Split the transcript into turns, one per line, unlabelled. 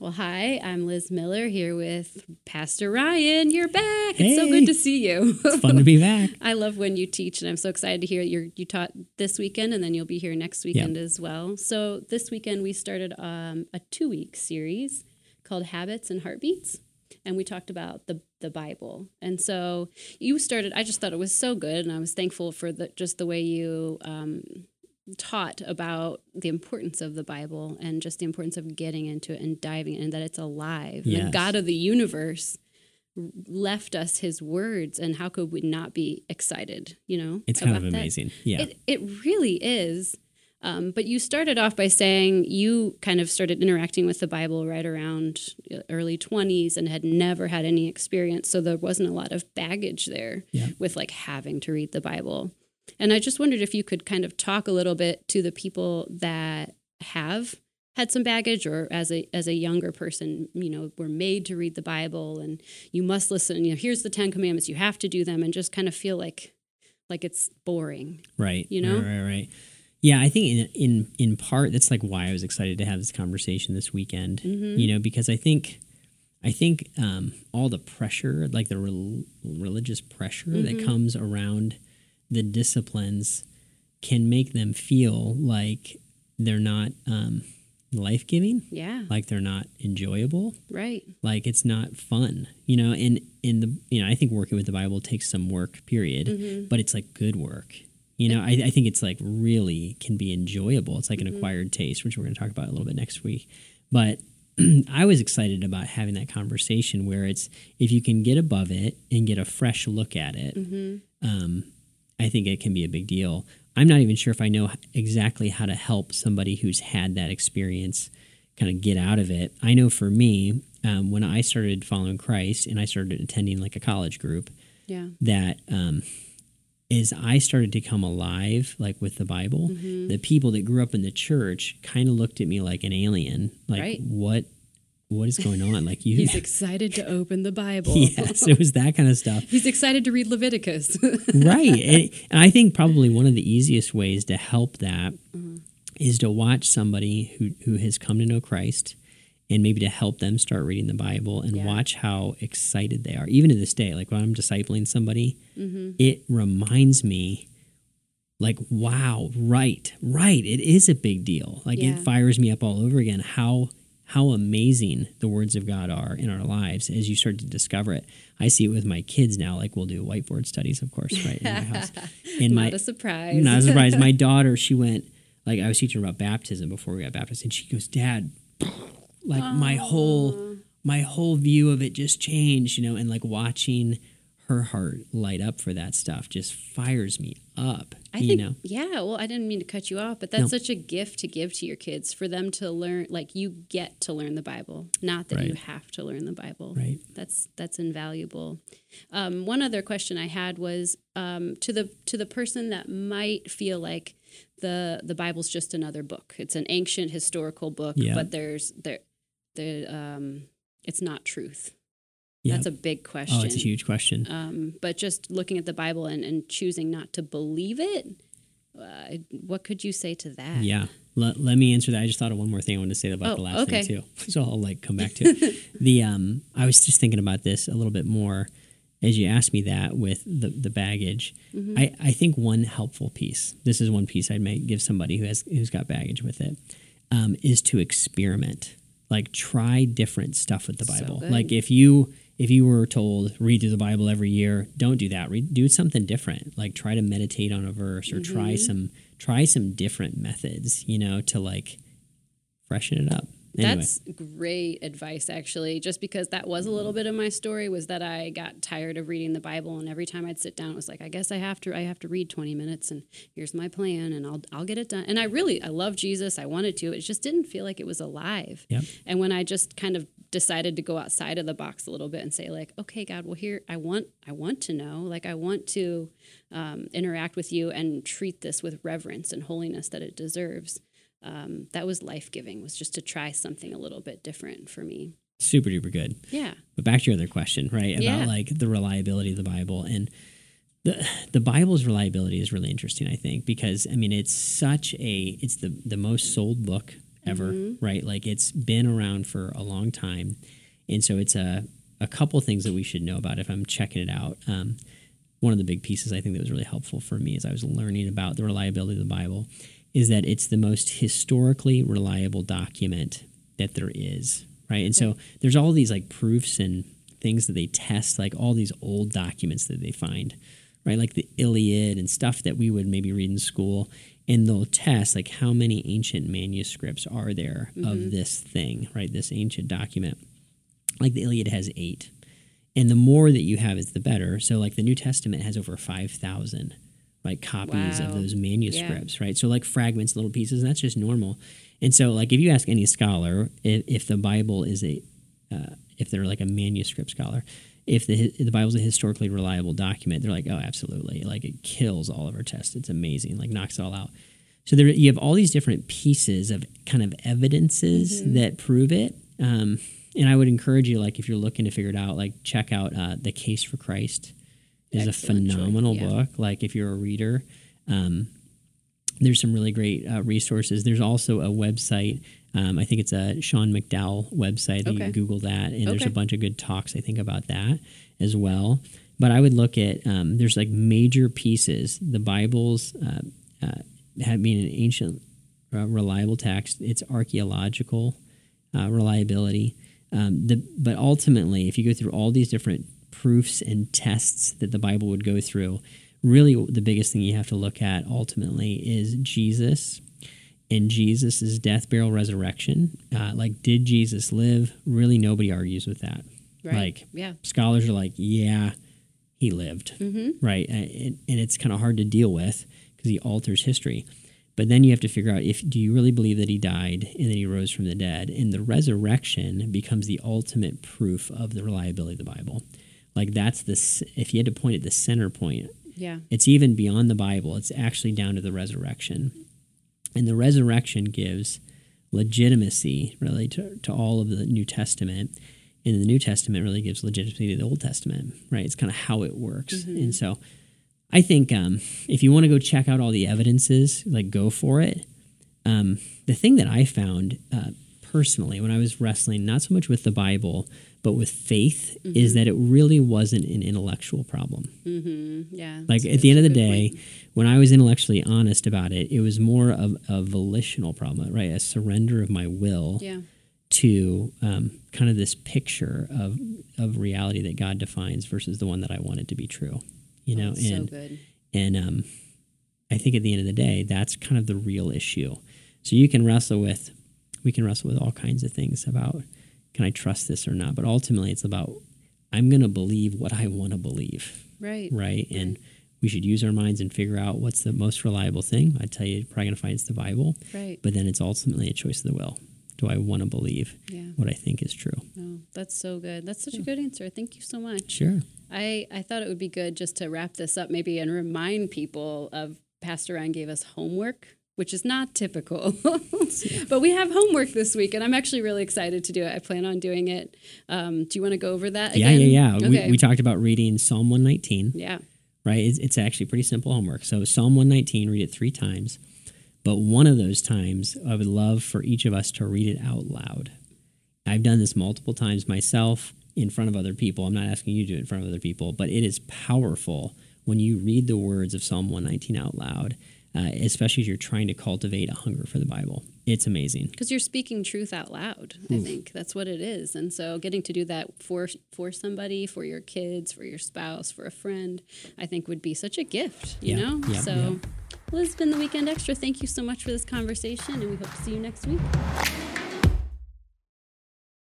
Well, hi, I'm Liz Miller here with Pastor Ryan. You're back. It's so good to see you.
it's fun to be back.
I love when you teach, and I'm so excited to hear you you taught this weekend, and then you'll be here next weekend yep. as well. So this weekend we started um, a two week series called Habits and Heartbeats, and we talked about the the Bible. And so you started. I just thought it was so good, and I was thankful for the just the way you. Um, taught about the importance of the Bible and just the importance of getting into it and diving in, and that it's alive. Yes. The God of the universe left us his words and how could we not be excited you know
it's kind of amazing that? yeah
it, it really is um, but you started off by saying you kind of started interacting with the bible right around uh, early 20s and had never had any experience so there wasn't a lot of baggage there yeah. with like having to read the bible and I just wondered if you could kind of talk a little bit to the people that have had some baggage or as a as a younger person, you know, were made to read the Bible and you must listen, you know, here's the 10 commandments, you have to do them and just kind of feel like like it's boring.
Right.
You know?
Right, right, right. Yeah, I think in in in part that's like why I was excited to have this conversation this weekend. Mm-hmm. You know, because I think I think um, all the pressure, like the re- religious pressure mm-hmm. that comes around the disciplines can make them feel like they're not um, life giving.
Yeah.
Like they're not enjoyable.
Right.
Like it's not fun. You know, and in the you know, I think working with the Bible takes some work, period. Mm-hmm. But it's like good work. You know, I, I, think it's like really can be enjoyable. It's like an mm-hmm. acquired taste, which we're going to talk about a little bit next week. But I was excited about having that conversation where it's if you can get above it and get a fresh look at it, mm-hmm. um, I think it can be a big deal. I'm not even sure if I know exactly how to help somebody who's had that experience kind of get out of it. I know for me, um, when I started following Christ and I started attending like a college group,
yeah,
that um, is I started to come alive like with the Bible. Mm-hmm. The people that grew up in the church kind of looked at me like an alien, like right. what what is going on? Like you
He's excited to open the Bible.
yes, it was that kind of stuff.
He's excited to read Leviticus.
right. And, and, I think probably one of the easiest ways to help that mm-hmm. is to watch somebody who, who has come to know Christ and maybe to help them start reading the Bible and yeah. watch how excited they are. Even to this day, like when I'm discipling somebody, mm-hmm. it reminds me like wow right right it is a big deal like yeah. it fires me up all over again how how amazing the words of God are in our lives as you start to discover it. I see it with my kids now. Like we'll do whiteboard studies, of course, right in my house.
And not my, a surprise.
Not a surprise. my daughter, she went like I was teaching her about baptism before we got baptized, and she goes, "Dad, like Aww. my whole my whole view of it just changed," you know, and like watching her heart light up for that stuff just fires me up.
I
you
think,
know?
yeah. Well, I didn't mean to cut you off, but that's no. such a gift to give to your kids for them to learn. Like you get to learn the Bible, not that right. you have to learn the Bible.
Right.
That's that's invaluable. Um, one other question I had was um, to the to the person that might feel like the the Bible's just another book. It's an ancient historical book, yeah. but there's there the um, it's not truth Yep. That's a big question.
Oh, it's a huge question.
Um, but just looking at the Bible and, and choosing not to believe it, uh, what could you say to that?
Yeah. Let, let me answer that. I just thought of one more thing I wanted to say about oh, the last okay. thing too. So I'll like come back to the. Um, I was just thinking about this a little bit more as you asked me that with the the baggage. Mm-hmm. I I think one helpful piece. This is one piece I might give somebody who has who's got baggage with it. Um, is to experiment. Like try different stuff with the Bible. So like if you if you were told read through the Bible every year, don't do that. Read, do something different. Like try to meditate on a verse or mm-hmm. try some try some different methods, you know, to like freshen it up.
Anyway. That's great advice, actually. Just because that was a little bit of my story was that I got tired of reading the Bible, and every time I'd sit down, it was like, I guess I have to, I have to read twenty minutes, and here's my plan, and I'll, I'll get it done. And I really, I love Jesus. I wanted to. It just didn't feel like it was alive.
Yep.
And when I just kind of decided to go outside of the box a little bit and say like okay god well here i want i want to know like i want to um, interact with you and treat this with reverence and holiness that it deserves um, that was life-giving was just to try something a little bit different for me
super duper good
yeah
but back to your other question right about yeah. like the reliability of the bible and the the Bible's reliability is really interesting, I think, because I mean it's such a it's the the most sold book ever, right? Like it's been around for a long time, and so it's a a couple things that we should know about if I'm checking it out. Um, one of the big pieces I think that was really helpful for me as I was learning about the reliability of the Bible is that it's the most historically reliable document that there is, right? And so there's all these like proofs and things that they test, like all these old documents that they find, right? Like the Iliad and stuff that we would maybe read in school. And they'll test like how many ancient manuscripts are there of mm-hmm. this thing, right? This ancient document. Like the Iliad has eight. And the more that you have is the better. So like the New Testament has over 5,000 like copies of those manuscripts, right? So like fragments, little pieces, and that's just normal. And so like if you ask any scholar if, if the Bible is a uh, if they're like a manuscript scholar, if the the Bible's a historically reliable document, they're like, oh, absolutely, like it kills all of our tests. It's amazing, like knocks it all out. So there, you have all these different pieces of kind of evidences that prove it. Um, and I would encourage you, like, if you're looking to figure it out, like, check out uh, the Case for Christ is a
Excellent
phenomenal
yeah.
book. Like, if you're a reader, um, there's some really great uh, resources. There's also a website. Um, I think it's a Sean McDowell website. You
Okay.
can Google that, and there's a bunch of good talks. I think about that as well. But I would look at um, there's like major pieces. The Bible's uh, uh, have been an ancient, uh, reliable text. It's archaeological uh, reliability. Um, the, but ultimately, if you go through all these different proofs and tests that the Bible would go through, really the biggest thing you have to look at ultimately is Jesus and Jesus' death, burial, resurrection. Uh, like, did Jesus live? Really, nobody argues with that.
Right.
Like,
yeah.
scholars are like, yeah, he lived,
Mm-hmm.
right? And, and it's kind of hard to deal with because he alters history. But then you have to figure out if do you really believe that he died and then he rose from the dead, and the resurrection becomes the ultimate proof of the reliability of the Bible. Like that's the if you had to point at the center point,
Yeah.
it's even beyond the Bible. It's actually down to the resurrection. And the resurrection gives legitimacy really to, to all of the New Testament. And the New Testament really gives legitimacy to the Old Testament, right? It's kind of how it works. And so I think um, if you want to go check out all the evidences, like go for it. Um, the thing that I found uh, personally when I was wrestling, not so much with the Bible, but with faith, is that it really wasn't an intellectual problem.
Mm-hmm. Yeah.
Like at the end of the
that's a good
day,
point.
when I was intellectually honest about it, it was more of a volitional problem, right? A surrender of my will
Yeah.
to um, kind of this picture of of reality that God defines versus the one that I wanted to be true. You know,
so
and
good.
and um, I think at the end of the day, that's kind of the real issue. So you can wrestle with, we can wrestle with all kinds of things about, can I trust this or not? But ultimately, it's about, I'm going to believe what I want to believe,
Right.
right? And we should use our minds and figure out what's the most reliable thing. I tell you, you're probably going to find it's the Bible,
Right.
but then it's ultimately a choice of the will. Do I want to believe
Yeah.
what I think is true?
Oh, that's so good. That's such a good answer. Thank you so much.
Sure.
I, I thought it would be good just to wrap this up maybe and remind people of Pastor Ryan gave us homework, which is not typical. but we have homework this week, and I'm actually really excited to do it. I plan on doing it. Um, do you want to go over that
Yeah, yeah, yeah.
Okay.
We, we talked about reading Psalm 119.
yeah.
right? It's, it's actually pretty simple homework. So Psalm 119, read it three times. But one of those times, I would love for each of us to read it out loud. I've done this multiple times myself in front of other people. I'm not asking you to do it in front of other people, but it is powerful when you read the words of Psalm 119 out loud, uh, especially as you're trying to cultivate a hunger for the Bible. It's amazing.
because you're speaking truth out loud i think. That's what it is. And so getting to do that for for somebody for your kids for your spouse for a friend i think would be such a gift you
Yeah,
know?
Yeah,
so
yeah.
well it's been the weekend extra. Thank you so much for this conversation and we hope to see you next week